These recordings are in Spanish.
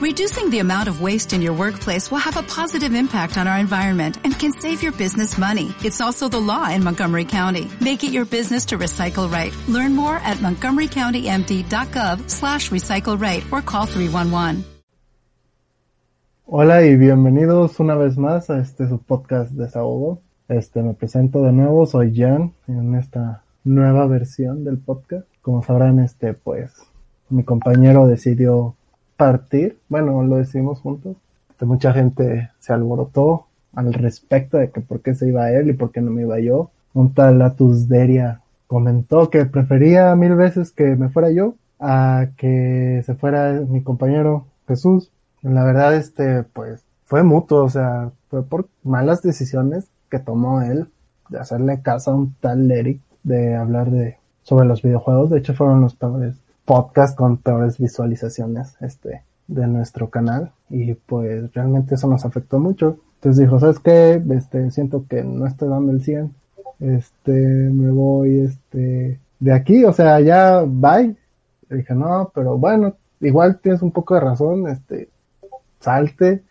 Reducing the amount of waste in your workplace will have a positive impact on our environment and can save your business money. It's also the law in Montgomery County. Make it your business to recycle right. Learn more at montgomerycountymd.gov slash recycle right or call 311. Hola y bienvenidos una vez más a este su podcast Desahogo. Este, me presento de nuevo, soy Jan en esta nueva versión del podcast. Como sabrán, este, pues, mi compañero decidió partir. Bueno, lo decidimos juntos. Mucha gente se alborotó al respecto de que por qué se iba él y por qué no me iba yo. Un tal Atus Deria comentó que prefería mil veces que me fuera yo a que se fuera mi compañero Jesús. La verdad, este, pues, fue mutuo, o sea, fue por malas decisiones que tomó él de hacerle caso a un tal Eric de hablar de sobre los videojuegos. De hecho, fueron los peores podcasts con peores visualizaciones este de nuestro canal y pues realmente eso nos afectó mucho. Entonces dijo, ¿sabes qué? Este, siento que no estoy dando el 100. Este, me voy este de aquí, o sea, ya bye. Le dije, "No, pero bueno, igual tienes un poco de razón, este salte,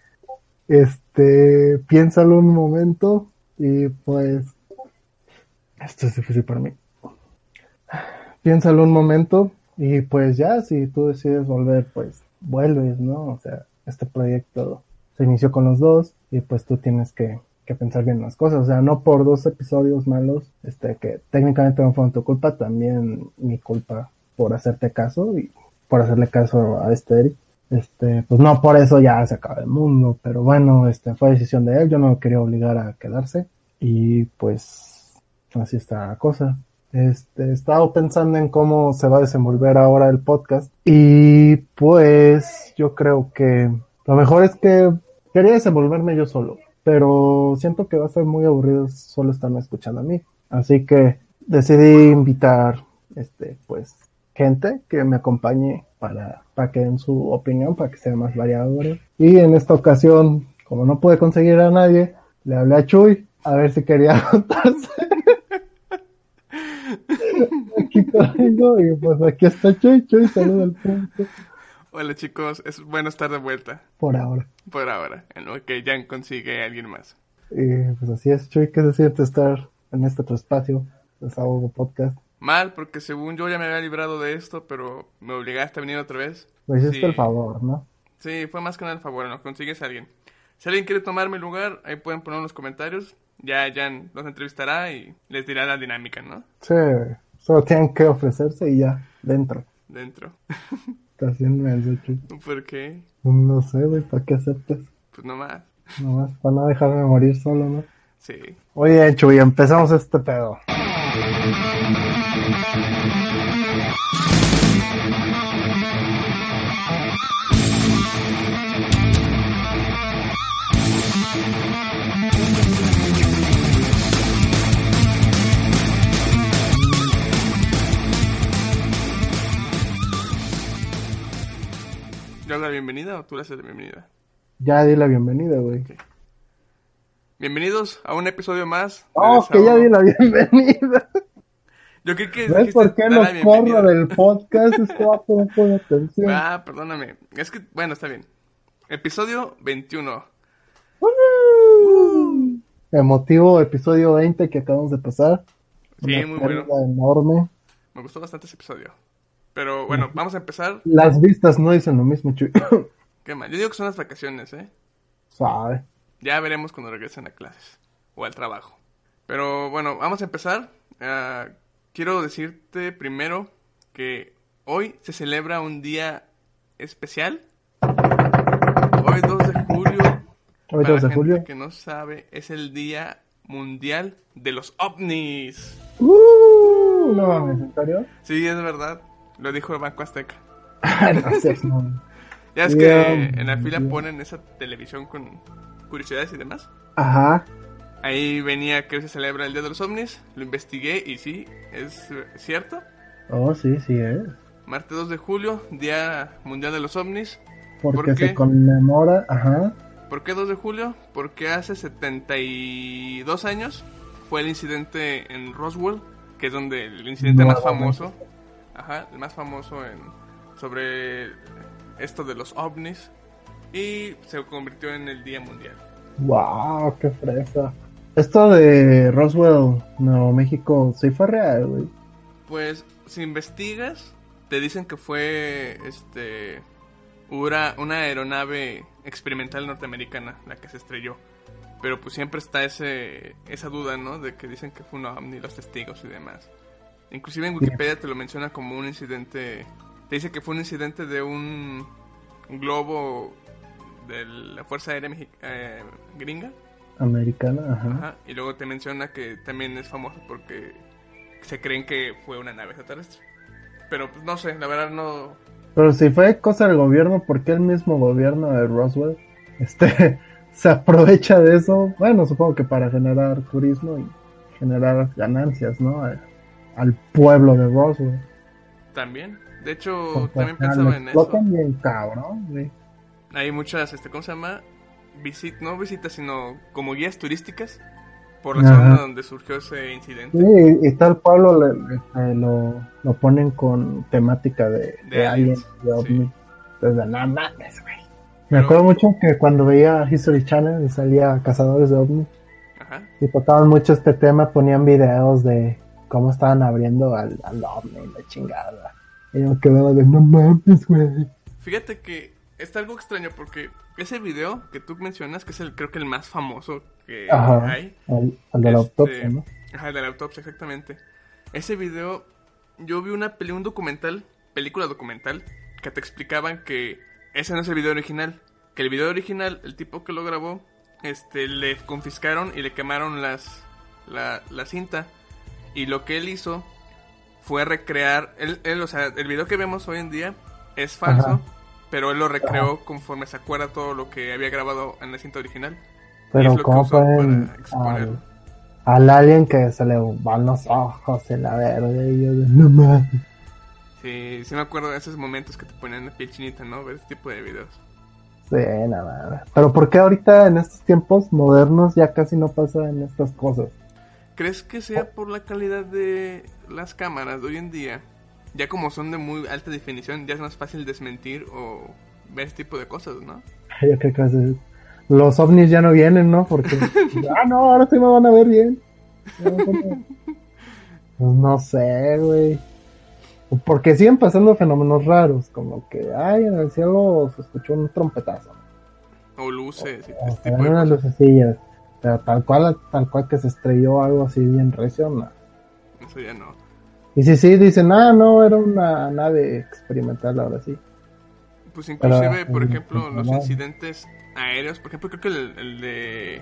este, piénsalo un momento y pues, esto es difícil para mí. Piénsalo un momento y pues ya, si tú decides volver, pues vuelves, ¿no? O sea, este proyecto se inició con los dos y pues tú tienes que, que pensar bien las cosas. O sea, no por dos episodios malos, este, que técnicamente no fueron tu culpa, también mi culpa por hacerte caso y por hacerle caso a este Eric. Este, pues no por eso ya se acaba el mundo, pero bueno, este, fue decisión de él, yo no lo quería obligar a quedarse y pues así está la cosa. Este, he estado pensando en cómo se va a desenvolver ahora el podcast y pues yo creo que lo mejor es que quería desenvolverme yo solo, pero siento que va a ser muy aburrido solo estarme escuchando a mí. Así que decidí invitar, este, pues, gente que me acompañe para, para que den su opinión, para que sea más variado. Y en esta ocasión, como no pude conseguir a nadie, le hablé a Chuy a ver si quería anotarse. Aquí conmigo y pues aquí está Chuy, Chuy, saluda al punto. Hola chicos, es bueno estar de vuelta. Por ahora. Por ahora, en lo que Jan consigue a alguien más. Y pues así es, Chuy, ¿qué se siente estar en este tu espacio, Desahogo Podcast? Mal, porque según yo ya me había librado de esto, pero me obligaste a venir otra vez. Me hiciste Sí. el favor, ¿no? Sí, fue más que nada el favor, ¿no? Consigues a alguien. Si alguien quiere tomar mi lugar, ahí pueden poner en los comentarios. Ya Jan los entrevistará y les dirá la dinámica, ¿no? Sí, solo tienen que ofrecerse y ya, dentro. Dentro. Está haciendo menso, Chuy. ¿Por qué? No sé, güey, ¿para qué aceptes? Pues nomás. Nomás para no dejarme morir solo, ¿no? Sí. Oye, Chuy, empezamos este pedo. ¿Yo hago la bienvenida o tú le haces la bienvenida? Ya di la bienvenida, güey. Bienvenidos a un episodio más. Oh, que ya di la bienvenida. Yo creo que ¿Ves por qué dar lo la bienvenida. corro del podcast? Estaba no pone atención. Ah, perdóname. Es que, bueno, está bien. Episodio 21. ¡Woo! Emotivo episodio 20 que acabamos de pasar. Sí, Una muy bueno. enorme. Me gustó bastante ese episodio. Pero bueno, vamos a empezar. Las vistas no dicen lo mismo, Chuy. Qué mal. Yo digo que son las vacaciones, ¿eh? Sabe. Ya veremos cuando regresen a clases o al trabajo. Pero bueno, vamos a empezar. Ah, quiero decirte primero que hoy se celebra un día especial. Hoy 2 de julio. Hoy para 2 de gente julio. que no sabe, es el Día Mundial de los OVNIs. ¡Uh! No mames, ¿en serio? Sí, es verdad. Lo dijo el Banco Azteca. no seas mamón. Ya es Bien, que en la fila bien. ponen esa televisión con curiosidades y demás. Ajá. Ahí venía que se celebra el Día de los OVNIs. Lo investigué y sí, es cierto. Oh, sí, sí, ¿eh? Martes 2 de julio, Día Mundial de los OVNIs. Porque se conmemora, ajá. ¿Por qué 2 de julio? Porque hace 72 años fue el incidente en Roswell, que es donde el incidente más famoso, ajá, el más famoso en, sobre esto de los ovnis. y se convirtió en el Día Mundial. Wow, qué fresa. Esto de Roswell, Nuevo México, sí fue real, güey. Pues si investigas, te dicen que fue este una, una aeronave experimental norteamericana la que se estrelló. Pero pues siempre está ese esa duda, ¿no? De que dicen que fue un ovni, los testigos y demás. Inclusive en Wikipedia te lo menciona como un incidente. Te dice que fue un incidente de un globo de la Fuerza Aérea Mexi- eh, Gringa. Americana, ajá. Ajá, Y luego te menciona que también es famoso porque se creen que fue una nave extraterrestre. Pero pues no sé, la verdad no... Pero si fue cosa del gobierno, ¿por qué el mismo gobierno de Roswell este, se aprovecha de eso? Bueno, supongo que para generar turismo y generar ganancias, ¿no? Al, pueblo de Roswell. También. De hecho, Porque también pensaba en eso. bien cabrón, güey. Hay muchas, este, ¿cómo se llama? Visit, no visitas, sino como guías turísticas por la Ajá. zona donde surgió ese incidente. Sí, y, tal pueblo le- eh, lo, lo ponen con temática de, de, De aliens, aliens, de ovni. sí. Desde nada güey. Me Pero- acuerdo mucho que cuando veía History Channel y salía Cazadores de OVNI Ajá. y tocaban mucho este tema, ponían videos de cómo estaban abriendo al, al OVNI, la chingada. Y yo quedaba de no mames, güey. Fíjate que está algo extraño porque ese video que tú mencionas, que es el creo que el más famoso que Ajá. hay, Al, al de la Este, autopsia, ¿no? Ajá, el de la autopsia, exactamente. Ese video, yo vi una peli, un documental, película documental, que te explicaban que ese no es el video original. Que el video original, el tipo que lo grabó, este, le confiscaron y le quemaron las, la, la cinta. Y lo que él hizo fue recrear, él, él, o sea, el video que vemos hoy en día es falso, Ajá. pero él lo recreó conforme se acuerda todo lo que había grabado en la cinta original. Pero cómo pueden al, al alien que se le van los ojos en la verde y yo de no mames. Sí, sí me acuerdo de esos momentos que te ponían la piel chinita, ¿no? Ver este tipo de videos. Sí, nada. Pero ¿por qué ahorita en estos tiempos modernos ya casi no pasan estas cosas? ¿Crees que sea por la calidad de las cámaras de hoy en día? Ya como son de muy alta definición, ya es más fácil desmentir o ver este tipo de cosas, ¿no? Yo creo que los ovnis ya no vienen, ¿no? Porque, ah, no, ahora sí me van a ver bien. Pues no sé, güey. Porque siguen pasando fenómenos raros, como que, ay, en el cielo se escuchó un trompetazo. O luces y O este tipo de unas lucecillas. Pero tal cual, tal cual que se estrelló algo así bien recio, no. Eso ya no. Y si sí, dicen, ah, no, era una nave experimental ahora sí. Pues inclusive, Pero, por ejemplo, los incidentes aéreos, por ejemplo, creo que el, el de...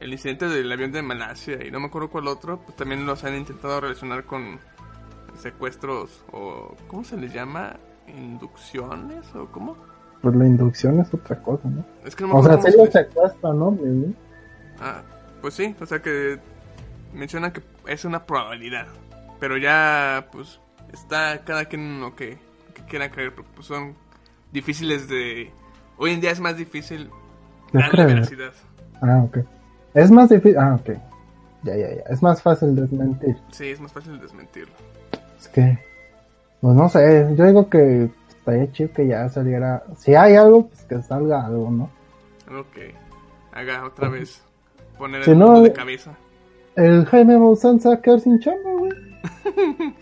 El incidente del avión de Malasia y no me acuerdo cuál otro, pues también los han intentado relacionar con secuestros o... ¿Cómo se les llama? ¿Inducciones o cómo? Pues la inducción es otra cosa, ¿no? Es que no me O sea, sí lo se secuestran, ¿no? Ah, pues sí, o sea que mencionan que es una probabilidad, pero ya pues está cada quien en lo que, que quiera creer, pero, pues son difíciles de... Hoy en día es más difícil darle creer. veracidad. Ah, ok. Es más difícil. Ah, ok. Ya, ya, ya. Es más fácil desmentir. Sí, es más fácil desmentirlo. Es que. Pues no sé. Yo digo que estaría chido que ya saliera. Si hay algo, pues que salga algo, ¿no? Que haga otra vez poner Si el no, de eh, cabeza. El Jaime Maussan se va a quedar sin chamba, güey.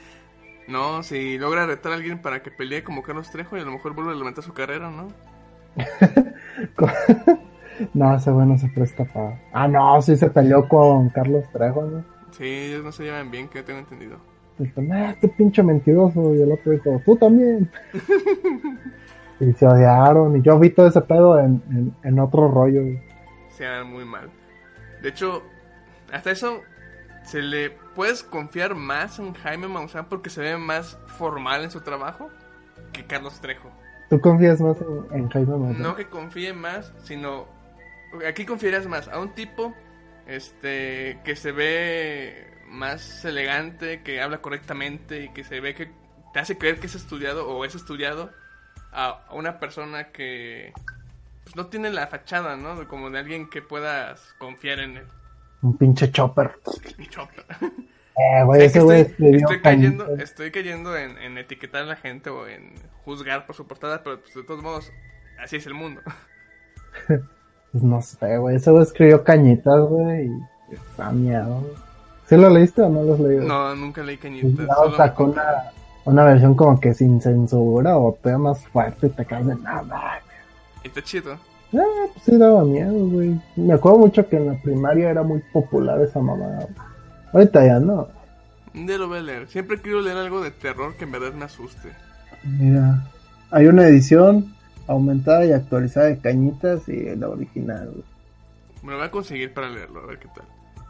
No, si logra retar a alguien para que pelee como Carlos Trejo y a lo mejor vuelve a levantar su carrera, ¿no? no, ese güey no se presta para. Ah, no, sí se peleó con Carlos Trejo, ¿no? Sí, ellos no se llevan bien, que tengo entendido. Este pinche mentiroso. Y el otro dijo, tú también. y se odiaron. Y yo vi todo ese pedo en, en, en otro rollo, güey. se dan muy mal. De hecho, hasta eso se le puedes confiar más en Jaime Maussan porque se ve más formal en su trabajo que Carlos Trejo. ¿Tú confías más en, en Jaime Maussan? No que confíe más, sino aquí confiarías más a un tipo este que se ve más elegante, que habla correctamente y que se ve que te hace creer que es estudiado o es estudiado a, a una persona que pues, no tiene la fachada, ¿no? Como de alguien que puedas confiar en él. Un pinche chopper. Mi chopper. Eh, güey, ese güey estoy, escribió estoy cayendo, estoy cayendo en, en etiquetar a la gente o en juzgar por su portada, pero pues, de todos modos, así es el mundo. Pues no sé, güey. Ese güey escribió cañitas, güey, y está miedo. ¿Sí lo leíste o no lo has leído? No, nunca leí cañitas. No, sacó una, una versión como que sin censura o todavía más fuerte y te caes de nada. Está chido. Ah, pues sí daba miedo, güey. Me acuerdo mucho que en la primaria era muy popular esa mamada. Ahorita ya no. Día lo voy a leer. Siempre quiero leer algo de terror que en verdad me asuste. Mira, hay una edición aumentada y actualizada de cañitas y la original, güey. Me lo voy a conseguir para leerlo, a ver qué tal.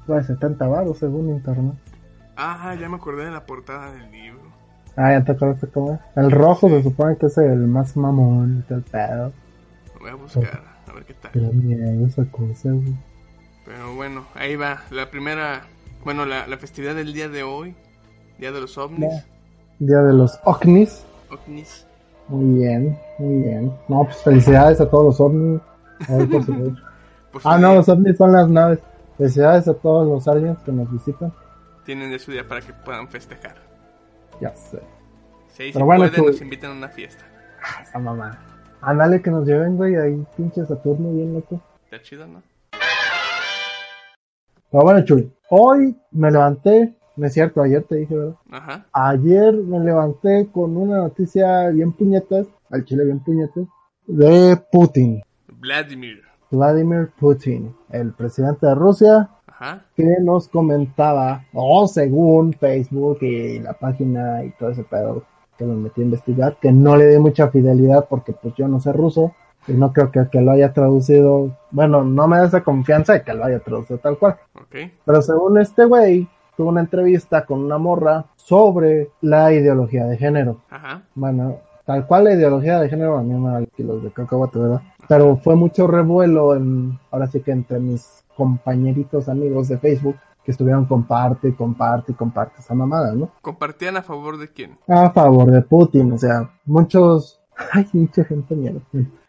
Vale 70 baros según internet. Ah, ya me acordé de la portada del libro. Ah, ya te acordaste cómo es. El rojo se supone que es el más mamón del pedo. Voy a buscar, a ver qué tal. Esa cosa. Pero bueno, ahí va. La primera, bueno, la, la festividad del día de hoy. Día de los ovnis. Día de los ovnis. Ovnis. Muy bien, muy bien. No, pues felicidades a todos los ovnis. Hoy por su ah, no, los ovnis son las naves. Felicidades a todos los aliens que nos visitan. Tienen de su día para que puedan festejar. Ya sé. Ahí Pero si bueno, pueden, tú- nos invitan a una fiesta. Ah, esa mamá. Ándale que nos lleven, güey, ahí pinche Saturno bien loco. Está chido, ¿no? Pero bueno, Chuy, hoy me levanté, no es cierto, ayer te dije, ¿verdad? Ajá. Ayer me levanté con una noticia bien puñetas, al chile bien puñetas, de Putin. Vladimir. Vladimir Putin, el presidente de Rusia, Ajá. que nos comentaba, o según Facebook y la página y todo ese pedo que me metí a investigar, que no le di mucha fidelidad porque pues yo no sé ruso y no creo que que lo haya traducido, bueno, no me da esa confianza de que lo haya traducido tal cual. Ok. Pero según este güey, tuvo una entrevista con una morra sobre la ideología de género. Ajá. Bueno, tal cual la ideología de género a mí me da kilos de cacahuate, ¿verdad? Pero fue mucho revuelo en, ahora sí que entre mis compañeritos amigos de Facebook que estuvieron comparte comparte comparte esa mamada, ¿no? ¿Compartían a favor de quién? A favor de Putin, o sea, muchos, ay, mucha gente mierda.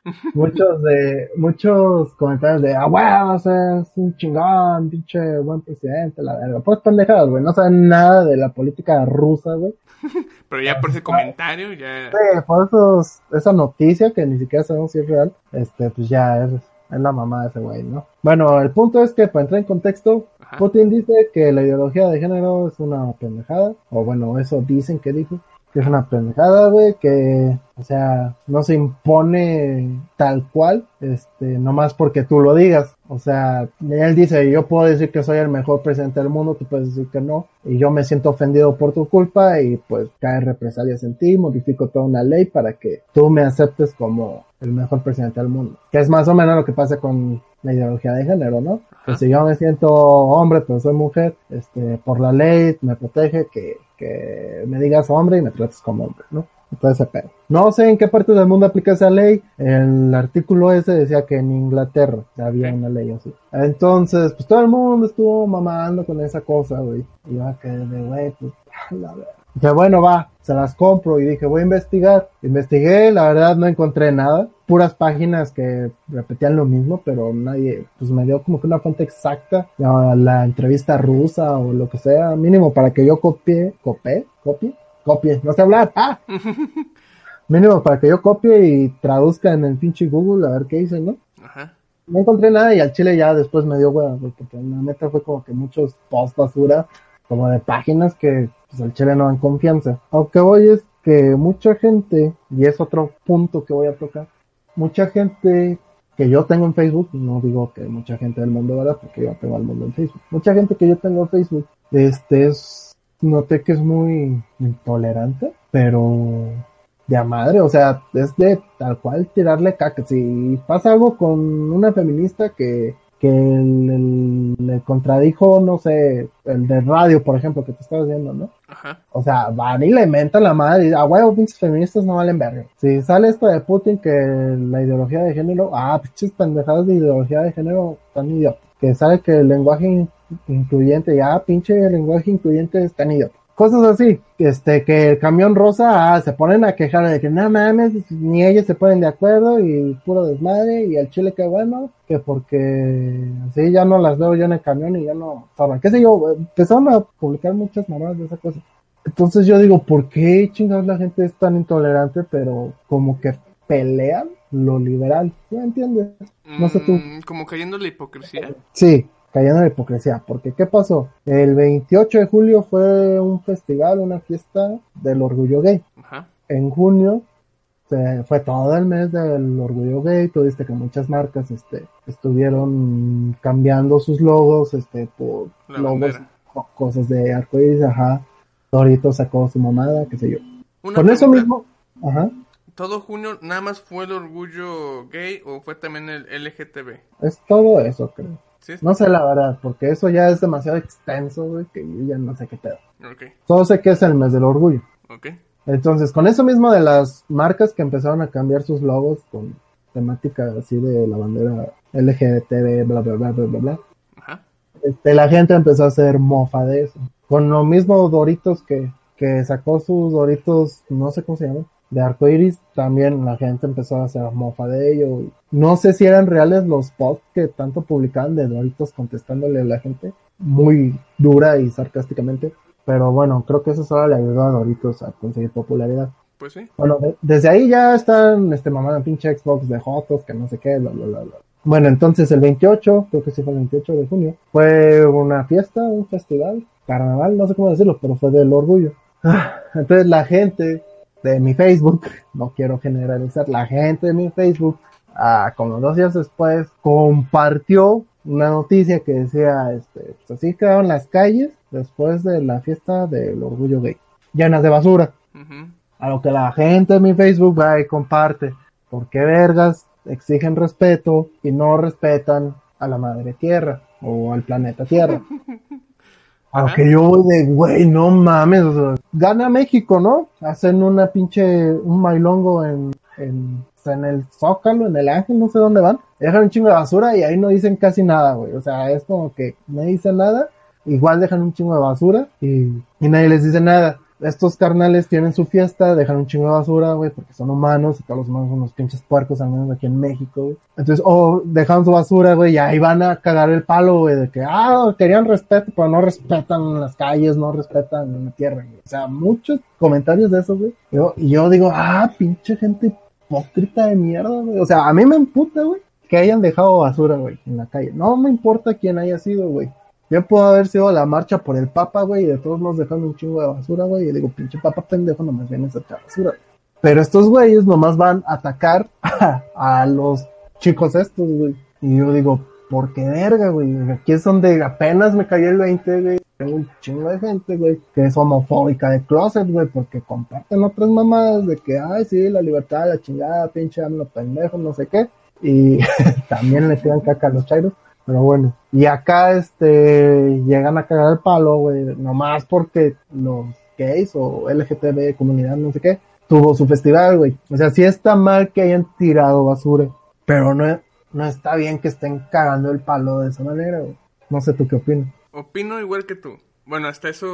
Muchos de, muchos comentarios de, ah, bueno, o sea, es un chingón, pinche buen presidente, la verga. Pues pendejadas, güey, no saben nada de la política rusa, güey. Pero ya por ese comentario, ya. Sí, por eso esa noticia que ni siquiera sabemos si es real, este, pues ya es, es la mamá de ese güey, ¿no? Bueno, el punto es que para entrar en contexto, Ajá. Putin dice que la ideología de género es una pendejada, o bueno, eso dicen que dijo, que es una pendejada, güey, que, o sea, no se impone tal cual, este, nomás porque tú lo digas. O sea, él dice, yo puedo decir que soy el mejor presidente del mundo, tú puedes decir que no, y yo me siento ofendido por tu culpa y pues cae represalias en ti, modifico toda una ley para que tú me aceptes como el mejor presidente del mundo. Que es más o menos lo que pasa con la ideología de género, ¿no? Pues si yo me siento hombre, pero soy mujer, este, por la ley me protege que, que me digas hombre y me trates como hombre, ¿no? Entonces pedo. No sé en qué parte del mundo aplica esa ley. El artículo ese decía que en Inglaterra había una ley así. Entonces, pues todo el mundo estuvo mamando con esa cosa, güey. Y yo que de güey, pues, la verga. Dije, bueno, va, se las compro y dije, voy a investigar. Investigué, la verdad no encontré nada. Puras páginas que repetían lo mismo, pero nadie, pues me dio como que una fuente exacta. La, la entrevista rusa o lo que sea, mínimo para que yo copie, copie, copie, copie, no sé hablar, ah. mínimo para que yo copie y traduzca en el pinche Google a ver qué dice, ¿no? Ajá. No encontré nada y al chile ya después me dio hueva, porque la neta fue como que muchos post basura, como de páginas que pues al chile no dan confianza. Aunque voy es que mucha gente, y es otro punto que voy a tocar, mucha gente que yo tengo en Facebook, no digo que mucha gente del mundo, ¿verdad? Porque yo tengo al mundo en Facebook. Mucha gente que yo tengo en Facebook, este es, noté que es muy intolerante, pero de a madre, o sea, es de tal cual tirarle caca. Si pasa algo con una feminista que, que le, le contradijo, no sé, el de radio, por ejemplo, que te estaba diciendo, ¿no? Ajá. O sea, van y le mentan la madre y a huevo, pinches feministas no valen verga. Si sale esto de Putin que la ideología de género, ah, pinches pendejadas de ideología de género tan idiotas. Que sale que el lenguaje in- incluyente, ya pinche lenguaje incluyente es tan idiota. Cosas así, este, que el camión rosa, ah, se ponen a quejar de que no mames, ni ellos se ponen de acuerdo y puro desmadre y el chile que bueno, que porque así ya no las veo yo en el camión y ya no saben, qué sé yo, empezaron a publicar muchas mamadas de esa cosa. Entonces yo digo, ¿por qué chingados la gente es tan intolerante, pero como que pelean lo liberal. ¿Me entiendes? No sé tú. Mm, Como cayendo en la hipocresía. Sí, cayendo en la hipocresía. Porque, ¿qué pasó? El 28 de julio fue un festival, una fiesta del orgullo gay. Ajá. En junio se fue todo el mes del orgullo gay. Tú viste que muchas marcas este, estuvieron cambiando sus logos este, por La logos, bandera. o cosas de arcoíris. Ajá. Doritos sacó su mamada, qué sé yo. Una Con eso mismo. Ajá. ¿Todo junio nada más fue el orgullo gay o fue también el LGTB? Es todo eso, creo. ¿Sí? No sé la verdad, porque eso ya es demasiado extenso, güey, que yo ya no sé qué pedo. Ok, Solo sé que es el mes del orgullo. ok. Entonces, con eso mismo de las marcas que empezaron a cambiar sus logos con temática así de la bandera LGTB, bla, bla, bla, bla, bla, bla, Ajá. este, la gente empezó a hacer mofa de eso. Con lo mismo Doritos que, que sacó sus Doritos, no sé cómo se llama, de arcoiris, también la gente empezó a hacer mofa de ello. No sé si eran reales los posts que tanto publicaban de Doritos contestándole a la gente, muy dura y sarcásticamente. Pero bueno, creo que eso solo le ayudó a Doritos a conseguir popularidad. Pues sí. Bueno, de- desde ahí ya están este mamá pinche Xbox de Jotos, que no sé qué, bla, bla, bla, bla. Bueno, entonces el 28, creo que sí fue el 28 de junio, fue una fiesta, un festival, carnaval, no sé cómo decirlo, pero fue del orgullo. Ah, Entonces la gente de mi Facebook, no quiero generalizar, la gente de mi Facebook, ah, como dos días después, compartió una noticia que decía, este, pues así quedaron las calles después de la fiesta del orgullo gay, llenas de basura. A lo que la gente de mi Facebook va y comparte. ¿Por qué vergas exigen respeto y no respetan a la madre tierra o al planeta tierra? A lo Ajá. que yo voy de, güey, no mames, gana México, ¿no? Hacen una pinche, un bailongo en, en, en el Zócalo, en el Ángel, no sé dónde van. Dejan un chingo de basura y ahí no dicen casi nada, güey. O sea, es como que no dicen nada, igual dejan un chingo de basura y, y nadie les dice nada. Estos carnales tienen su fiesta, dejan un chingo de basura, güey, porque son humanos y todos los humanos son unos pinches puercos, al menos aquí en México, güey. Entonces, o dejan su basura, güey, y ahí van a cagar el palo, güey, de que, ah, querían respeto, pero no respetan las calles, no respetan la tierra, güey. O sea, muchos comentarios de eso, güey. Yo- y yo digo, ah, pinche gente hipócrita de mierda, güey. O sea, a mí me emputa, güey, que hayan dejado basura, güey, en la calle. No me importa quién haya sido, güey. Yo puedo haber sido la marcha por el Papa, güey, y de todos nos dejando un chingo de basura, güey. Y digo, pinche Papa pendejo, nomás vienes a echar basura. Pero estos güeyes nomás van a atacar a, los chicos estos, güey. Y yo digo, ¿por qué verga, güey? Aquí es donde apenas me cayó el 20, güey. Tengo un chingo de gente, güey, que es homofóbica de closet, güey, porque comparten otras mamadas de que, ay, sí, la libertad, la chingada, pinche AMLO pendejo, no sé qué. Y también le tiran caca a los chairos. Pero bueno, y acá este llegan a cagar el palo, güey, nomás porque los gays o LGTB, comunidad, no sé qué, tuvo su festival, güey. O sea, sí está mal que hayan tirado basura, pero no, no está bien que estén cagando el palo de esa manera, güey. No sé tú qué opinas. Opino igual que tú. Bueno, hasta eso,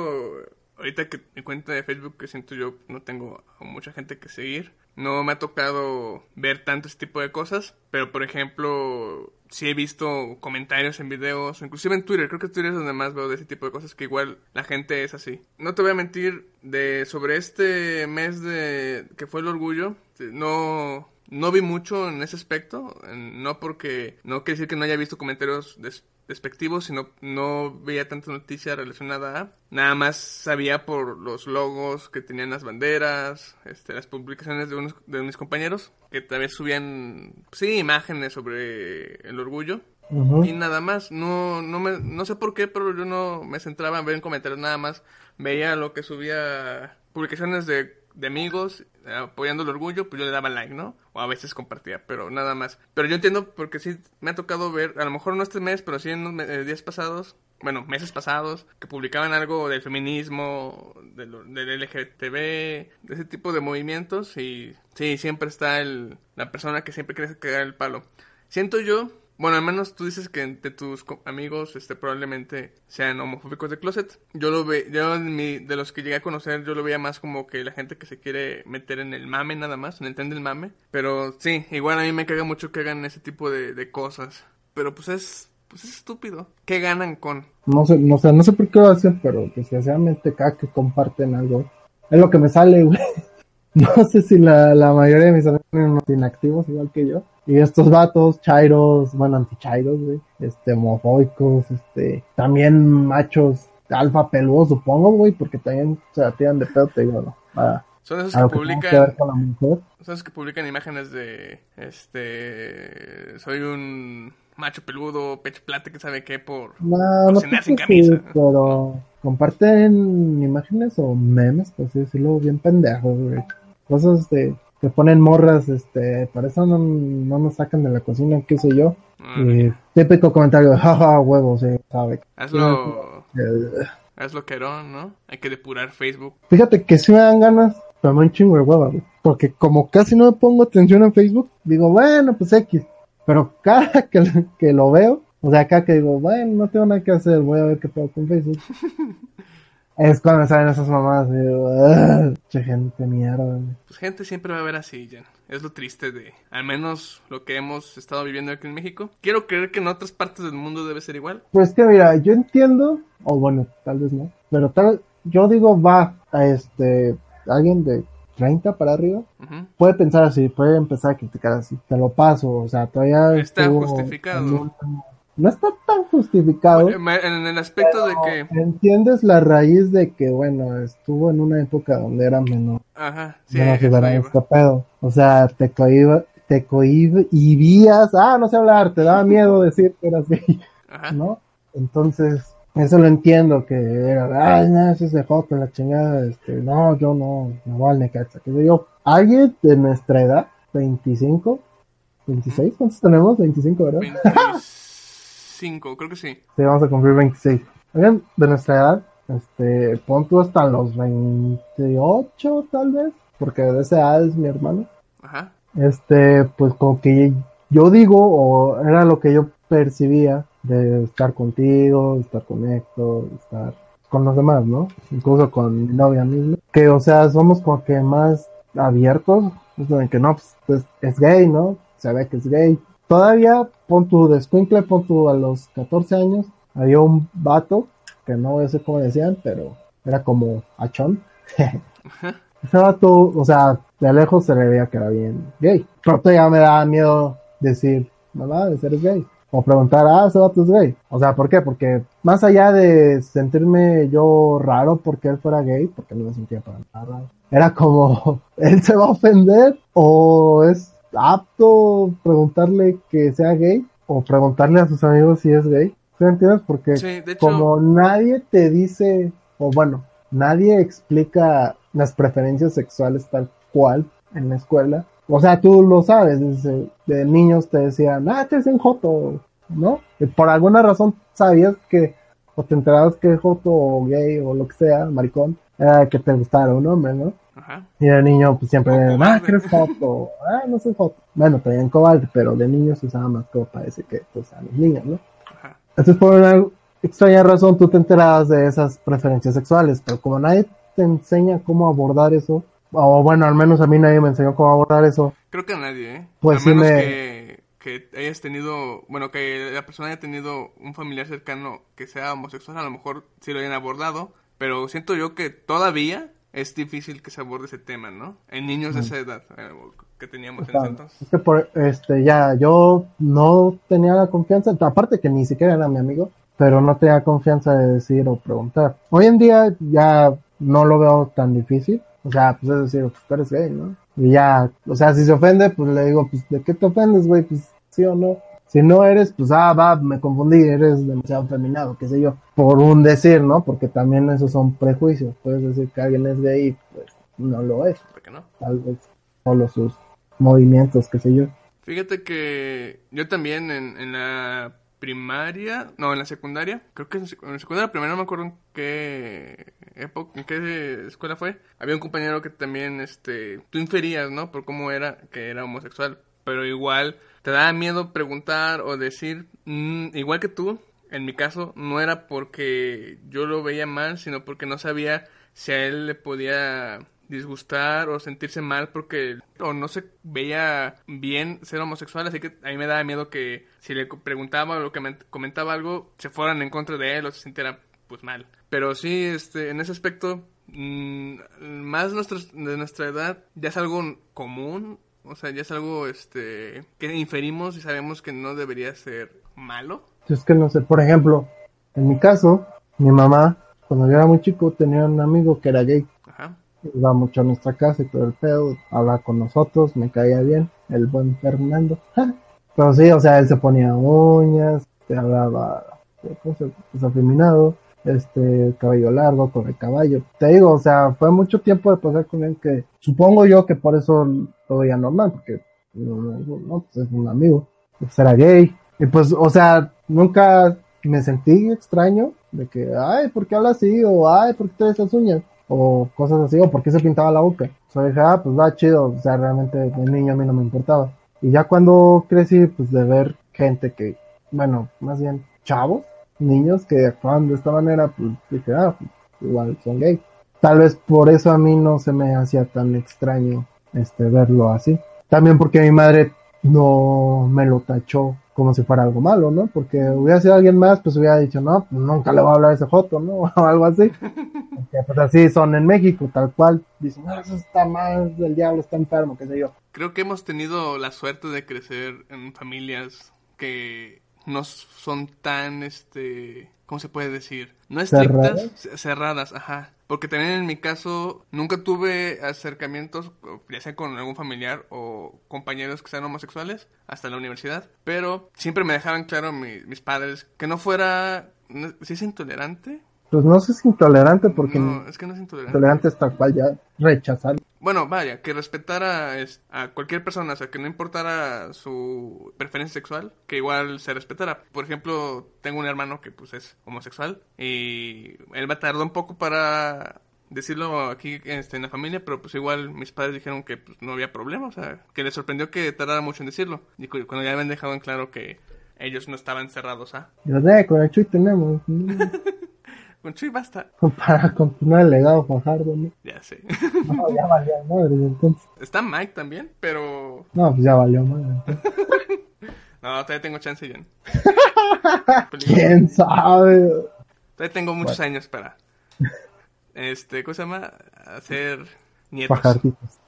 ahorita que mi cuenta de Facebook, que siento yo, no tengo mucha gente que seguir. No me ha tocado ver tanto ese tipo de cosas. Pero, por ejemplo, sí he visto comentarios en videos, inclusive en Twitter. Creo que Twitter es donde más veo de ese tipo de cosas, que igual la gente es así. No te voy a mentir, de sobre este mes de que fue el orgullo, no... No vi mucho en ese aspecto, no porque no quiere decir que no haya visto comentarios des- despectivos, sino no veía tanta noticia relacionada a. Nada más sabía por los logos que tenían las banderas, este, las publicaciones de unos de mis compañeros, que también subían, sí, imágenes sobre el orgullo. Y nada más, no, no, me, no sé por qué, pero yo no me centraba en ver en comentarios nada más. Veía lo que subía publicaciones de, de amigos eh, apoyando el orgullo, pues yo le daba like, ¿no? O a veces compartía, pero nada más. Pero yo entiendo porque sí me ha tocado ver, a lo mejor no este mes, pero sí en los eh, días pasados, bueno, meses pasados, que publicaban algo del feminismo, del, del LGTB, de ese tipo de movimientos y sí, siempre está el, la persona que siempre quiere cagar el palo. Siento yo, bueno, al menos tú dices que entre tus amigos este probablemente sean homofóbicos de closet. Yo lo ve, yo mi- de los que llegué a conocer, yo lo veía más como que la gente que se quiere meter en el mame nada más, en el tren del mame. Pero sí, igual a mí me caga mucho que hagan ese tipo de, de cosas. Pero pues es, pues es estúpido. ¿Qué ganan con? No sé, no sé, no sé por qué lo hacen, pero desgraciadamente cada que comparten algo, es lo que me sale, güey. no sé si la, la mayoría de mis amigos son unos inactivos igual que yo. Y estos vatos, chairos, bueno, anti-chairos, güey, este, homofóbicos, este, también machos alfa peludo, supongo, güey, porque también se la tiran de pedo, te digo, ¿no? A, Son esos que que tenga que publican, ver con la mujer. son esos que publican imágenes de, este, soy un macho peludo, pecho plata, que sabe qué, por, No, por no cenar sé sin si camisa. sí, pero comparten imágenes o memes, por así decirlo, bien pendejos, güey. Cosas de que ponen morras, este, para eso no, no nos sacan de la cocina, qué sé yo. Ah, Y típico comentario, jaja, huevos, sí, sabe. Hazlo, Eh, hazlo querón, ¿no? Hay que depurar Facebook. Fíjate que sí me dan ganas, pero da un chingo de hueva, güey. Porque como casi no me pongo atención en Facebook, digo, bueno, pues X. Pero cada que, que lo veo, o sea, acá que digo, bueno, no tengo nada que hacer, voy a ver qué puedo con Facebook. es cuando salen esas mamás, digo, "Ah, che gente mierda. güey". Pues gente siempre va a ver así, Jan. Es lo triste de, al menos lo que hemos estado viviendo aquí en México. Quiero creer que en otras partes del mundo debe ser igual. Pues que mira, yo entiendo, o bueno, tal vez no, pero tal, yo digo, va a este, alguien de 30 para arriba, Ujú. puede pensar así, puede empezar a criticar así, te lo paso, o sea, todavía Está justificado. un- no está tan justificado. En en el aspecto de que, Entiendes la raíz de que, bueno, estuvo en una época donde era menor, ajá, sí, eso este pedo. O sea, te cohiba, te cohibías, ah, no sé hablar, te daba miedo decir que eras gay, Ajá. ¿no? Entonces, eso lo entiendo, que era, ay, no, ese es de foto, la chingada, este, no, yo no, no voy al Necaxa, que yo. Alguien de nuestra edad, 25, 26, ¿cuántos tenemos? 25, ¿verdad? 25, creo que sí. Sí, vamos a cumplir 26. Alguien de nuestra edad, este, pon tú hasta los 28, tal vez, porque de esa edad es mi hermano. Ajá. Este, pues como que yo digo, o era lo que yo percibía de estar contigo, estar con Héctor, estar con los demás, ¿no? Incluso con mi novia misma. Que, o sea, somos como que más abiertos, es de que no, pues, pues, es gay, ¿no? Se ve que es gay. Todavía, pon tu descuincle, pon tu a los 14 años, había un vato, que no voy a decir cómo decían, pero era como achón. Ese vato, o sea, de lejos se le veía que era bien gay. Pero todavía me daba miedo decir, mamá, de ser gay. O preguntar, ah, ese vato es gay. O sea, ¿por qué? Porque más allá de sentirme yo raro porque él fuera gay, porque no me sentía para nada raro, era como, ¿él se va a ofender? ¿O es apto preguntarle que sea gay? ¿O preguntarle a sus amigos si es gay? ¿Sí me entiendes? Porque Sí, de hecho, como nadie te dice, o bueno, nadie explica las preferencias sexuales tal cual en la escuela. O sea, tú lo sabes, desde de niños te decían, ah, te dicen joto, ¿no? Y por alguna razón sabías que, o te enterabas que joto o gay o lo que sea, maricón, era que te gustara un hombre, ¿no? Ajá. Y de niño, pues siempre, O ah, eres joto, ah, no soy joto. Bueno, también cobarde, pero de niño se usaba más como parece que, pues, a los niños, ¿no? Ajá. Entonces, por una extraña razón, tú te enterabas de esas preferencias sexuales, pero como nadie te enseña cómo abordar eso, o bueno, al menos a mí nadie me enseñó cómo abordar eso, Creo que a nadie, ¿eh? Pues a sí menos me- que, que hayas tenido, bueno, que la persona haya tenido un familiar cercano que sea homosexual, a lo mejor sí lo hayan abordado, pero siento yo que todavía es difícil que se aborde ese tema, ¿no? En niños de esa edad eh, que teníamos en ese entonces. es que por, este, ya, yo no tenía la confianza, aparte que ni siquiera era mi amigo, pero no tenía confianza de decir o preguntar. Hoy en día ya no lo veo tan difícil, o sea, pues es decir, pues tú eres gay, ¿no? Y ya, o sea, si se ofende, pues le digo, pues, ¿de qué te ofendes, güey? Pues, sí o no. Si no eres, pues, ah, va, me confundí, eres demasiado feminado, qué sé yo. Por un decir, ¿no? Porque también esos son prejuicios. Puedes decir que alguien es gay, pues, no lo es. ¿Por qué no? Tal vez solo sus movimientos, qué sé yo. Fíjate que yo también en, en la primaria, no, en la secundaria, creo que en, la secundaria primaria no me acuerdo en qué época, en qué escuela fue. Había un compañero que también, este, tú inferías, ¿no? Por cómo era, que era homosexual, pero igual te daba miedo preguntar o decir, mm, igual que tú, en mi caso, no era porque yo lo veía mal, sino porque no sabía si a él le podía disgustar o sentirse mal porque o no se veía bien ser homosexual, así que a mí me daba miedo que si le preguntaba o lo que me comentaba algo, se fueran en contra de él o se sintiera pues mal. Pero sí, este, en ese aspecto mm, más nuestros, de nuestra edad ya es algo común, o sea, ya es algo este que inferimos y sabemos que no debería ser malo. Es que no sé, por ejemplo, en mi caso, mi mamá, cuando yo era muy chico, tenía un amigo que era gay. Ajá. Iba mucho a nuestra casa y todo el pedo, hablaba con nosotros, me caía bien, el buen Fernando. Pero sí, o sea, él se ponía uñas, te hablaba, ¿cómo se pues, afeminado, este, cabello largo, con el caballo. Te digo, o sea, fue mucho tiempo de pasar con él que supongo yo que por eso lo veía normal, porque no, pues es un amigo, pues era gay. Y pues, o sea, nunca me sentí extraño de que, ay, ¿por qué habla así? O, ay, ¿por qué trae esas uñas? O cosas así, o ¿por qué se pintaba la boca? O sea, dije, ah, pues va chido, o sea, realmente de niño a mí no me importaba. Y ya cuando crecí, pues de ver gente que, bueno, más bien chavos, niños que actúan de esta manera, pues dije, ah, pues, igual son gay. Tal vez por eso a mí no se me hacía tan extraño este verlo así. También porque mi madre no me lo tachó como si fuera algo malo, ¿no? Porque hubiera sido alguien más, pues hubiera dicho, no, pues nunca le voy a hablar a ese joto, ¿no? O algo así. Porque pues así son en México, tal cual. Dicen, no, eso está mal, el diablo está enfermo, qué sé yo. Creo que hemos tenido la suerte de crecer en familias que no son tan, este, ¿cómo se puede decir? No estrictas, cerradas, cerradas ajá. Porque también en mi caso nunca tuve acercamientos, ya sea con algún familiar o compañeros que sean homosexuales, hasta la universidad. Pero siempre me dejaban claro mis padres que no fuera, si es intolerante, pues no sé si es intolerante porque no, es que no es intolerante. intolerante es tal cual ya rechazar. Bueno, vaya, que respetara a cualquier persona, o sea, que no importara su preferencia sexual, que igual se respetara. Por ejemplo, tengo un hermano que pues es homosexual y él me tardó un poco para decirlo aquí este, en la familia, pero pues igual mis padres dijeron que pues, no había problema, o sea, que les sorprendió que tardara mucho en decirlo. Y cuando ya habían dejado en claro que ellos no estaban cerrados. ¿ah? con el Chuy tenemos. Con Chuy basta. Para continuar el legado Fajardo, ¿no? Ya sé. No, ya valió madre entonces. Está Mike también, pero... No, pues ya valió madre. no, todavía tengo chance, Jan. ¿Quién sabe? Todavía tengo muchos años para... Este, ¿cómo se llama? Hacer nietos. Pajarditos.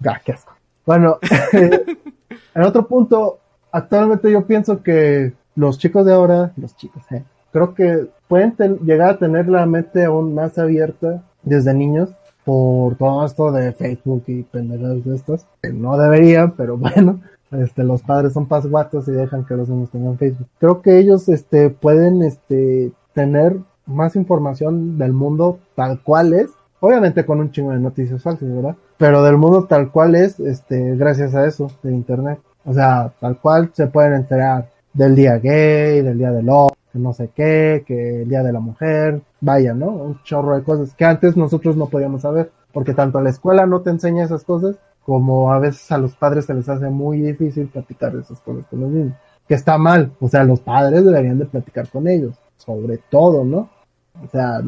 Ga, qué asco. Bueno, en otro punto, actualmente yo pienso que los chicos de ahora, los chicos, eh, creo que pueden llegar a tener la mente aún más abierta desde niños por todo esto de Facebook y pendejadas de estas, que no deberían, pero bueno, este, los padres son pasguatos y dejan que los niños tengan Facebook. Creo que ellos, este, pueden, este, tener más información del mundo tal cual es, obviamente con un chingo de noticias falsas, ¿verdad? Pero del mundo tal cual es, este, gracias a eso, de internet. O sea, tal cual se pueden enterar del día gay, del día del hombre, que no sé qué, que el Día de la Mujer, vaya, ¿no? Un chorro de cosas que antes nosotros no podíamos saber, porque tanto la escuela no te enseña esas cosas, como a veces a los padres se les hace muy difícil platicar esas cosas con los niños, que está mal, o sea, los padres deberían de platicar con ellos, sobre todo, ¿no? O sea,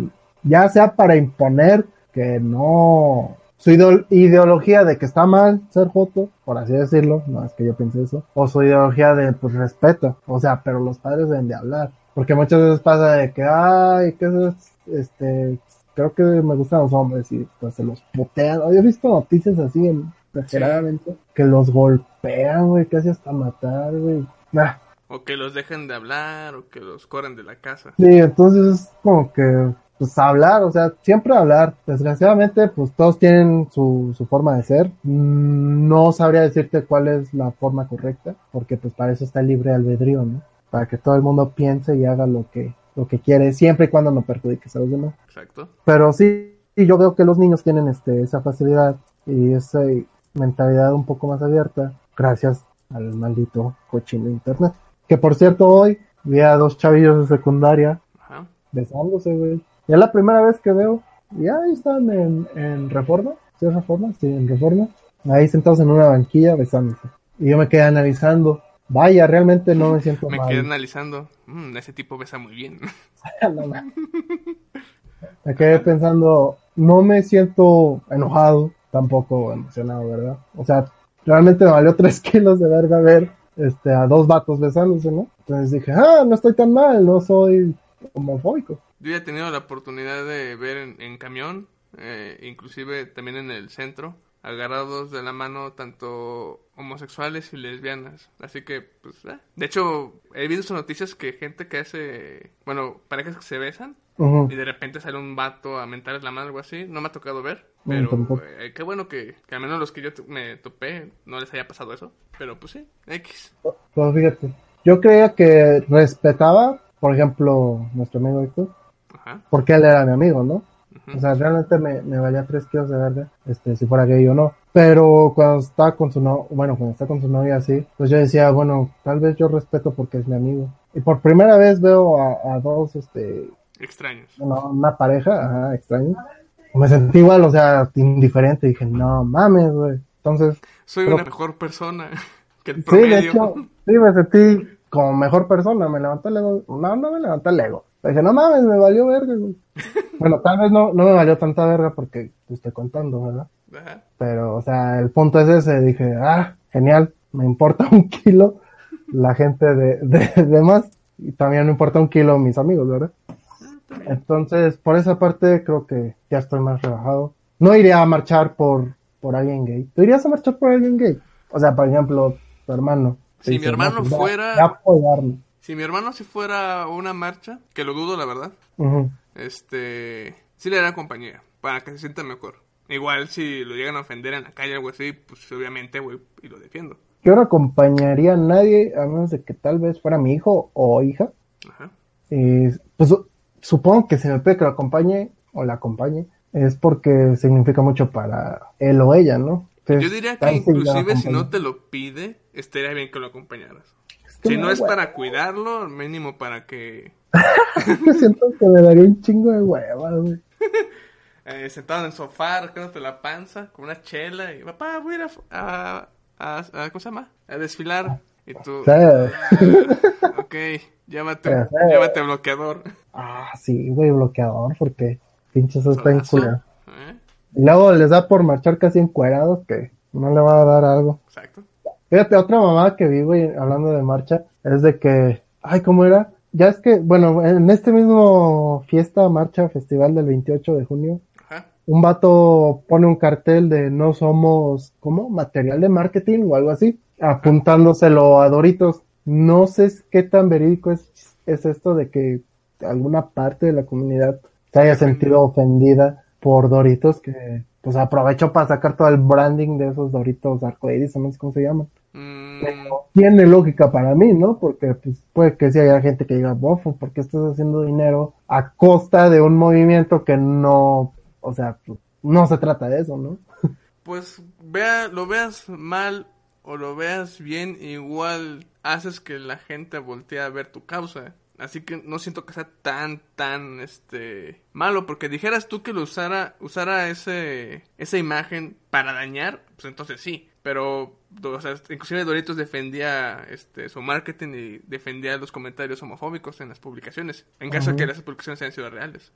ya sea para imponer que no, su ideología de que está mal ser joto, por así decirlo, no es que yo piense eso, o su ideología de pues respeto, o sea, pero los padres deben de hablar, porque muchas veces pasa de que, ay, que es, este, creo que me gustan los hombres y pues se los putean. Yo he visto noticias así, exageradamente, que los golpean, güey, casi hasta matar, güey. O que los dejen de hablar, o que los corren de la casa. Sí, entonces es como que, pues hablar, o sea, siempre hablar. Desgraciadamente, pues todos tienen su, su forma de ser. Mm, no sabría decirte cuál es la forma correcta, porque pues para eso está el libre albedrío, ¿no? Para que todo el mundo piense y haga lo que, lo que quiere, siempre y cuando no perjudiques a los demás. Exacto. Pero sí, yo veo que los niños tienen este, esa facilidad y esa mentalidad un poco más abierta gracias al maldito cochino internet. Que por cierto, hoy vi a dos chavillos de secundaria besándose, güey. Ya es la primera vez que veo, y ahí están en, en Reforma, ¿sí Reforma? Sí, en Reforma. Ahí sentados en una banquilla besándose. Y yo me quedé analizando Vaya, realmente no me siento me mal. Me quedé analizando. Mm, ese tipo besa muy bien. me quedé pensando, no me siento enojado, tampoco emocionado, ¿verdad? O sea, realmente me valió tres kilos de verga ver este, a dos vatos besándose, ¿no? Entonces dije, ah, no estoy tan mal, no soy homofóbico. Yo ya he tenido la oportunidad de ver en, en camión eh, inclusive también en el centro, agarrados de la mano tanto homosexuales y lesbianas. Así que, pues, eh. de hecho, he visto noticias que gente que hace, bueno, parejas que se besan y de repente sale un vato a mentarles la mano o algo así. No me ha tocado ver, pero eh, qué bueno que, que al menos los que yo me topé no les haya pasado eso. Pero pues sí, X. Pues fíjate, yo creía que respetaba, por ejemplo, nuestro amigo Héctor, Ajá. porque él era mi amigo, ¿no? O sea, realmente me, me valía tres kilos de verde, este, si fuera gay o no. Pero cuando está con su no, bueno, cuando está con su novia así, pues yo decía, bueno, tal vez yo respeto porque es mi amigo. Y por primera vez veo a, a dos, este, Extraños. una, una pareja, ajá, extraño. Me sentí igual, o sea, indiferente. Dije, no mames, güey. Entonces, Soy Pero- una mejor persona que el sí, promedio. de hecho, sí, me sentí como mejor persona. Me levantó el ego. No, no me levantó el ego. Dije, no mames, me valió verga, güey. Bueno, tal vez no, no me valió tanta verga porque te estoy contando, ¿verdad? Ajá. Pero, o sea, el punto es ese. Dije, ah, genial, me importa un kilo la gente de, de, de más. Y también me importa un kilo mis amigos, ¿verdad? Entonces, por esa parte, creo que ya estoy más relajado. No iría a marchar por, por alguien gay. ¿Tú irías a marchar por alguien gay? O sea, por ejemplo, tu hermano. Si mi dice, hermano "No, pues, fuera- ve a apoyarme". Si mi hermano si fuera una marcha, que lo dudo la verdad, este, sí le daría compañía, para que se sienta mejor. Igual si lo llegan a ofender en la calle o algo así, pues obviamente voy y lo defiendo. Yo no acompañaría a nadie, a menos de que tal vez fuera mi hijo o hija. Ajá. Y, pues su- supongo que si me pide que lo acompañe o la acompañe, es porque significa mucho para él o ella, ¿no? Entonces, Yo diría que inclusive si no te lo pide, estaría bien que lo acompañaras. Si me no es para cuidarlo, mínimo para que Siento que me daría un chingo de hueva, güey. eh, sentado en el sofá, rascándote la panza, con una chela, y papá, voy a ir a, a, a- a- ¿cómo se llama? A desfilar. Y tú, Sí. "Ah, ok, llévate, Sí, sí. llévate bloqueador. Ah, sí, güey, bloqueador, porque pinches está en Solazo. culero. ¿Eh? Y luego les da por marchar casi encuerados que no le va a dar algo. Exacto. Fíjate, otra mamá que vi, güey, hablando de marcha, es de que, ay, ¿cómo era? Ya es que, bueno, en este mismo fiesta, marcha, festival del 28 de junio, Ajá. un vato pone un cartel de no somos, ¿cómo? Material de marketing o algo así, apuntándoselo a Doritos. No sé qué tan verídico es, es esto de que alguna parte de la comunidad se haya sentido ofendida por Doritos, que pues aprovechó para sacar todo el branding de esos Doritos arcoíris, no sé cómo se llaman. Mm, Pero tiene lógica para mí, ¿no? Porque pues, puede que sí haya gente que diga, bofo, ¿por qué estás haciendo dinero a costa de un movimiento que no, o sea, pues, no se trata de eso, ¿no? pues vea, lo veas mal o lo veas bien, igual haces que la gente voltee a ver tu causa. Así que no siento que sea tan, tan, este, malo, porque dijeras tú que lo usara, usara ese, esa imagen para dañar, pues entonces sí. Pero, o sea, inclusive Doritos defendía, este, su marketing y defendía los comentarios homofóbicos en las publicaciones, en caso de que las publicaciones hayan sido reales.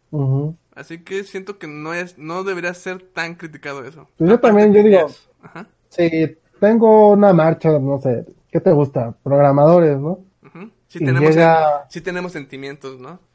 Así que siento que no es, no debería ser tan criticado eso. Pues yo también, yo digo- Ajá. Si tengo una marcha, no sé, ¿qué te gusta? Programadores, ¿no? Sí, Y tenemos, llega- sí tenemos sentimientos, ¿no?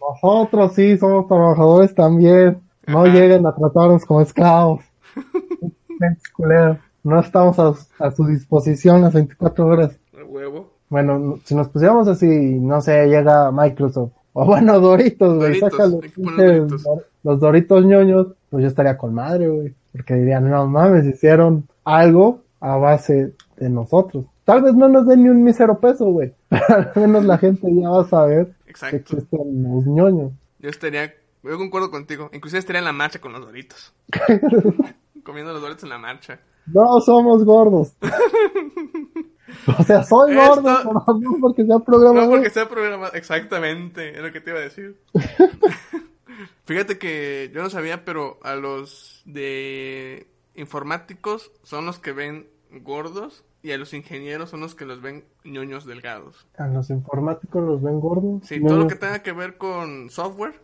Nosotros sí somos trabajadores también. No lleguen a tratarnos como esclavos. No estamos a, a su disposición las 24 horas. Huevo. Bueno, si nos pusiéramos así, no sé, llega Microsoft. O bueno, Doritos, güey. Saca los, que Doritos. dor- los Doritos ñoños. Pues yo estaría con madre, güey. Porque dirían, no mames, hicieron algo a base de nosotros. Tal vez no nos den ni un mísero peso, güey. Pero al menos la gente ya va a saber que Exacto. existen los ñoños. Yo estaría, yo concuerdo contigo. Inclusive estaría en la marcha con los doritos. Comiendo los doritos en la marcha. No somos gordos. o sea, soy Esto- gordo, pero no porque sea No programador. porque sea programado. Exactamente, es lo que te iba a decir. Fíjate que yo no sabía, pero a los de informáticos son los que ven gordos y a los ingenieros son los que los ven ñoños delgados. A los informáticos los ven gordos. Sí, No, todo lo no. que tenga que ver con software,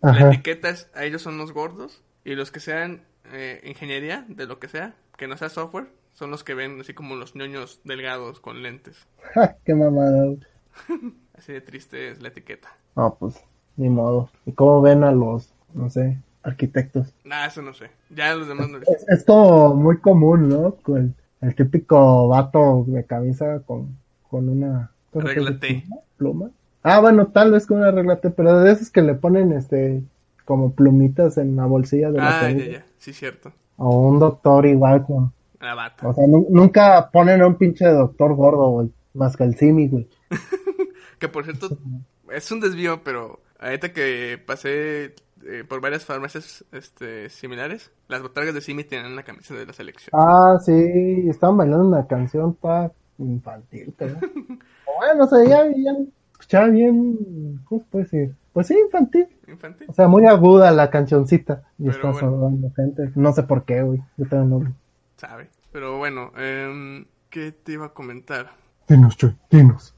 la Ajá. etiqueta es a ellos son los gordos y los que sean eh, ingeniería, de lo que sea, que no sea software, son los que ven así como los ñoños delgados con lentes. Ja, Qué mamada. Así de triste es la etiqueta. No, pues, ni modo. ¿Y cómo ven a los, no sé, arquitectos. Nah, eso no sé. Ya los demás no les... Es, es como muy común, ¿no? Con el típico vato de camisa con, con una... ¿cómo se Regla? T. ¿Pluma? Ah, bueno, tal vez con una regla T, pero de esos que le ponen este como plumitas en la bolsilla de la Ah, ya, ya. Sí, cierto. O un doctor igual con... Bata. O sea, nu- nunca ponen a un pinche doctor gordo, güey. Más que el Simi, güey. Que por cierto, es un desvío, pero ahorita que pasé eh, por varias farmacias este, similares, las botargas de Simi tienen la camisa de la selección. Ah, sí, estaban bailando una canción pa infantil, pero... bueno, o sea, ya, ya escuchaba bien, ¿cómo se puede decir? Pues sí, infantil. Infantil. O sea, muy aguda la cancioncita. Y Pero está bueno. gente. No sé por qué, güey. Yo también no... Sabe. Pero bueno, em, ¿qué te iba a comentar? Dinos, Chuy, dinos.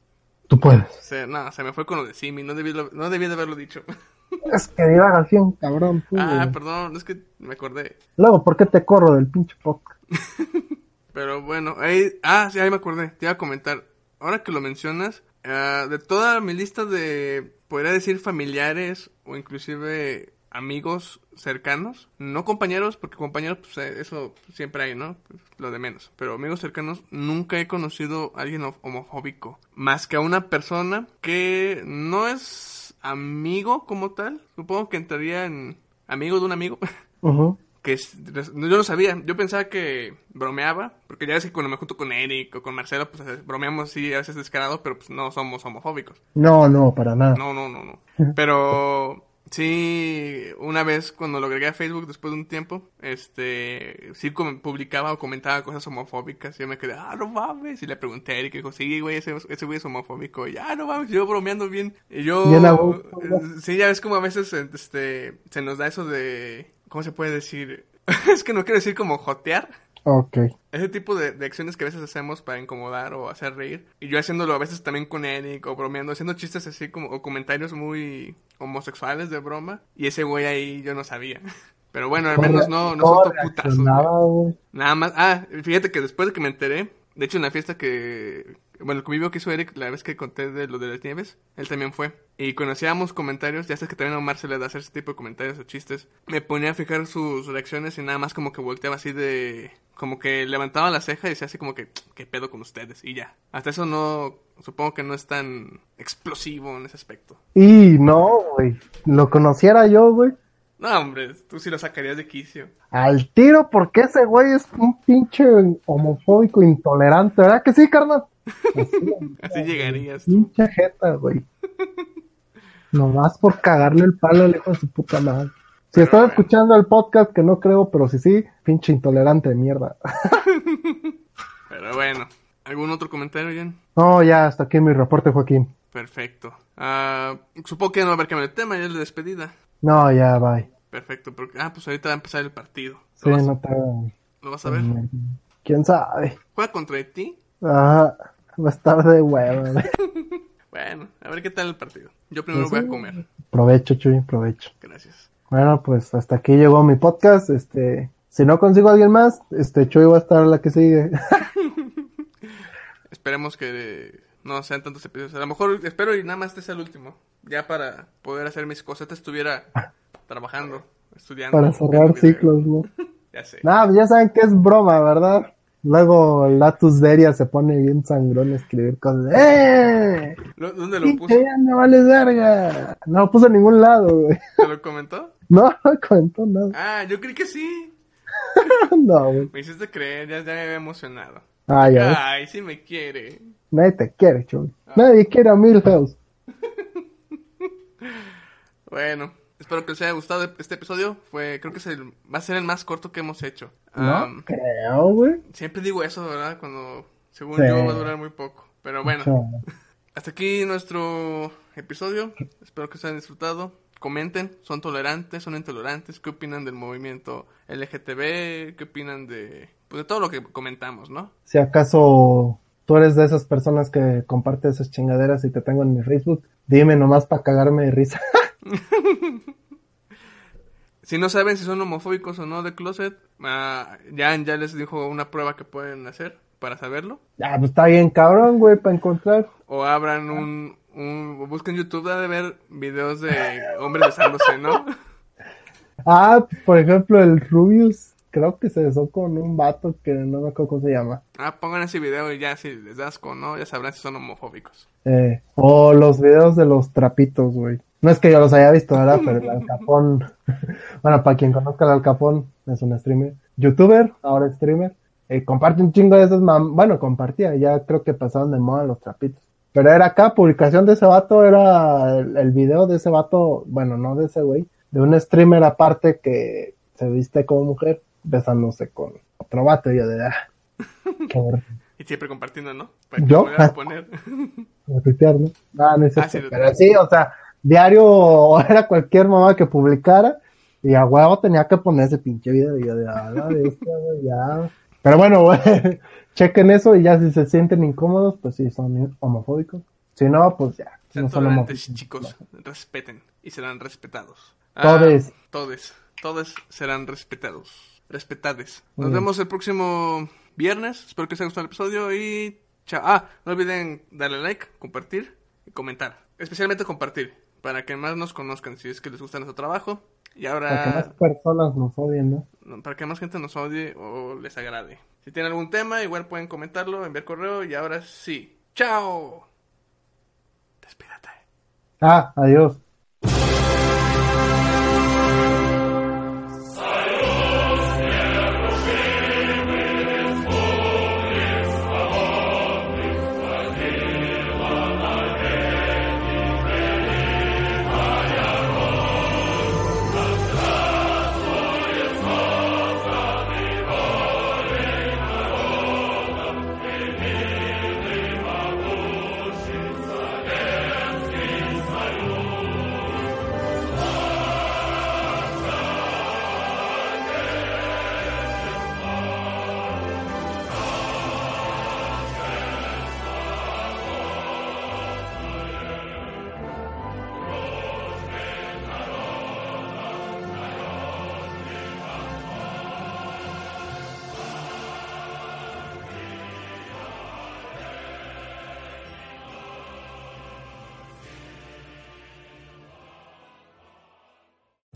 Tú puedes. Se, no, se me fue con lo de Simi, no debí, lo- no debí de haberlo dicho. Es que divagas bien, cabrón. tú, ah, güey. perdón, es que me acordé. Luego, ¿por qué te corro del pinche podcast? Pero bueno, ahí, ah, sí, ahí me acordé, te iba a comentar. Ahora que lo mencionas, ah, de toda mi lista de, podría decir, familiares o inclusive amigos cercanos, no compañeros, porque compañeros, pues eh, eso siempre hay, ¿no? Pues, lo de menos. Pero amigos cercanos, nunca he conocido a alguien ho- homofóbico. Más que a una persona que no es amigo como tal. Supongo que entraría en amigo de un amigo. Ujú. Que es- yo no sabía, yo pensaba que bromeaba, porque ya ves que cuando me junto con Eric o con Marcelo, pues bromeamos así a veces descarado, pero pues no somos homofóbicos. No, no, para nada. No, no, no, no. Pero sí, una vez cuando lo agregué a Facebook después de un tiempo, este, sí publicaba o comentaba cosas homofóbicas y yo me quedé, ah, no mames, y le pregunté a Eric y dijo, sí, güey, ese, ese güey es homofóbico, y ah, no mames, yo bromeando bien. Y yo, ¿no? eh, sí, ya ves como a veces, este, se nos da eso de, ¿cómo se puede decir? es que no quiero decir como jotear. Ok. Ese tipo de, de acciones que a veces hacemos para incomodar o hacer reír. Y yo haciéndolo a veces también con Eric o bromeando, haciendo chistes así como o comentarios muy homosexuales de broma. Y ese güey ahí yo no sabía. Pero bueno, al menos no, no ¿Cómo son putazos. Nada más. Ah, fíjate que después de que me enteré, de hecho en la fiesta que. Bueno, el convivio que hizo Eric, la vez que conté de lo de las nieves, él también fue. Y conocíamos comentarios, ya sabes que también a Omar se le da hacer ese tipo de comentarios o chistes. Me ponía a fijar sus reacciones y nada más como que volteaba así de. Como que levantaba la ceja y decía así como que, ¿qué pedo con ustedes? Y ya. Hasta eso no. Supongo que no es tan explosivo en ese aspecto. Y no, güey. Lo conociera yo, güey. No, hombre, tú sí lo sacarías de quicio. Al tiro, porque ese güey es un pinche homofóbico intolerante, ¿verdad que sí, carnal? Así, Así llegarías tú. pinche jeta, güey. Nomás por cagarle el palo al hijo de su puta madre. Si Pero bueno. escuchando el podcast, que no creo, pero si sí, pinche intolerante de mierda. Pero bueno. ¿Algún otro comentario, Jen? No, ya, hasta aquí mi reporte, Joaquín. Perfecto. Ah, supongo que no va a haber cambio de tema, ya es la despedida. No, ya, bye. Perfecto, porque... Ah, pues ahorita va a empezar el partido. Sí, ¿Lo, vas, no te lo vas a ver? ¿Quién sabe? ¿Juega contra ti? Ah, va a estar de huevo. Bueno, a ver qué tal el partido. Yo primero Pues voy a comer. Provecho, Chuy, provecho. Gracias. Bueno, pues hasta aquí llegó mi podcast. Este, si no consigo a alguien más, este Chuy va a estar la que sigue. Esperemos que no sean tantos episodios. A lo mejor espero y nada más este sea el último. Ya para poder hacer mis cosas. Estuviera trabajando, estudiando. para cerrar ciclos, ¿no? Ya sé. Nah, ya saben que es broma, ¿verdad? Luego Latus Deria se pone bien sangrón a escribir cosas. ¡Eh! ¿Lo- ¿Dónde lo puso? no vales verga. No lo puso en ningún lado, güey. ¿Te lo comentó? No, no comentó nada. Ah, yo creí que sí. No, güey. Me hiciste creer, ya, ya me había emocionado. Ah, ya. Ay, sí me quiere. Nadie te quiere, Chuy. Nadie quiere a Milhouse. Bueno, espero que les haya gustado este episodio. Fue, creo que es el, va a ser el más corto que hemos hecho. No, creo, güey. siempre digo eso, ¿verdad? Cuando, según Sí. yo, va a durar muy poco. Pero bueno, hasta aquí nuestro episodio. Espero que se hayan disfrutado. Comenten, son tolerantes, son intolerantes. ¿Qué opinan del movimiento LGTB? ¿Qué opinan de, pues, de todo lo que comentamos, no? Si acaso tú eres de esas personas que comparte esas chingaderas y te tengo en mi Facebook, dime nomás para cagarme de risa. Si no saben si son homofóbicos o no de closet, ah, ya, ya les dijo una prueba que pueden hacer para saberlo. Ah, pues está bien cabrón, güey, para encontrar. O abran un, un busquen YouTube de ver videos de hombres besándose, ¿no? Ah, por ejemplo, el Rubius, creo que se besó con un vato que no me acuerdo cómo se llama. Ah, pongan ese video y ya si les das con no, ya sabrán si son homofóbicos. Eh, o los videos de los trapitos, güey. No es que yo los haya visto, ¿verdad? Pero el Alcapón, bueno, para quien conozca el Alcapón, es un streamer, youtuber, ahora streamer, eh, comparte un chingo de esos, mam bueno, compartía, ya creo que pasaron de moda los trapitos. Pero era acá, publicación de ese vato, era el, el video de ese vato, bueno, no de ese güey, de un streamer aparte que se viste como mujer, besándose con otro vato, y yo de, ah, qué. Y siempre compartiendo, ¿no? Para que ¿Yo? poner. Como tuitear, ¿no? Ah, no es Ah, sí, Pero sí, o sea, diario era cualquier mamá que publicara y a huevo tenía que poner ese pinche video y yo de, ah, la bestia, güey, ya. Pero bueno, güey, chequen eso y ya si se sienten incómodos, pues sí, son homofóbicos. Si no, pues ya, Sean no son homofóbicos. chicos. Respeten y serán respetados. Todes. Ah, todes. Todes serán respetados. Respetades. Nos vemos el próximo viernes. Espero que les haya gustado el episodio y chao. Ah, no olviden darle like, compartir y comentar. Especialmente compartir. Para que más nos conozcan si es que les gusta nuestro trabajo. Y Para que más ahora, personas nos odien, no, para que más gente nos odie o les agrade. Si tienen algún tema, igual pueden comentarlo, enviar correo. Y ahora sí. ¡Chao! Despídate. Ah, adiós.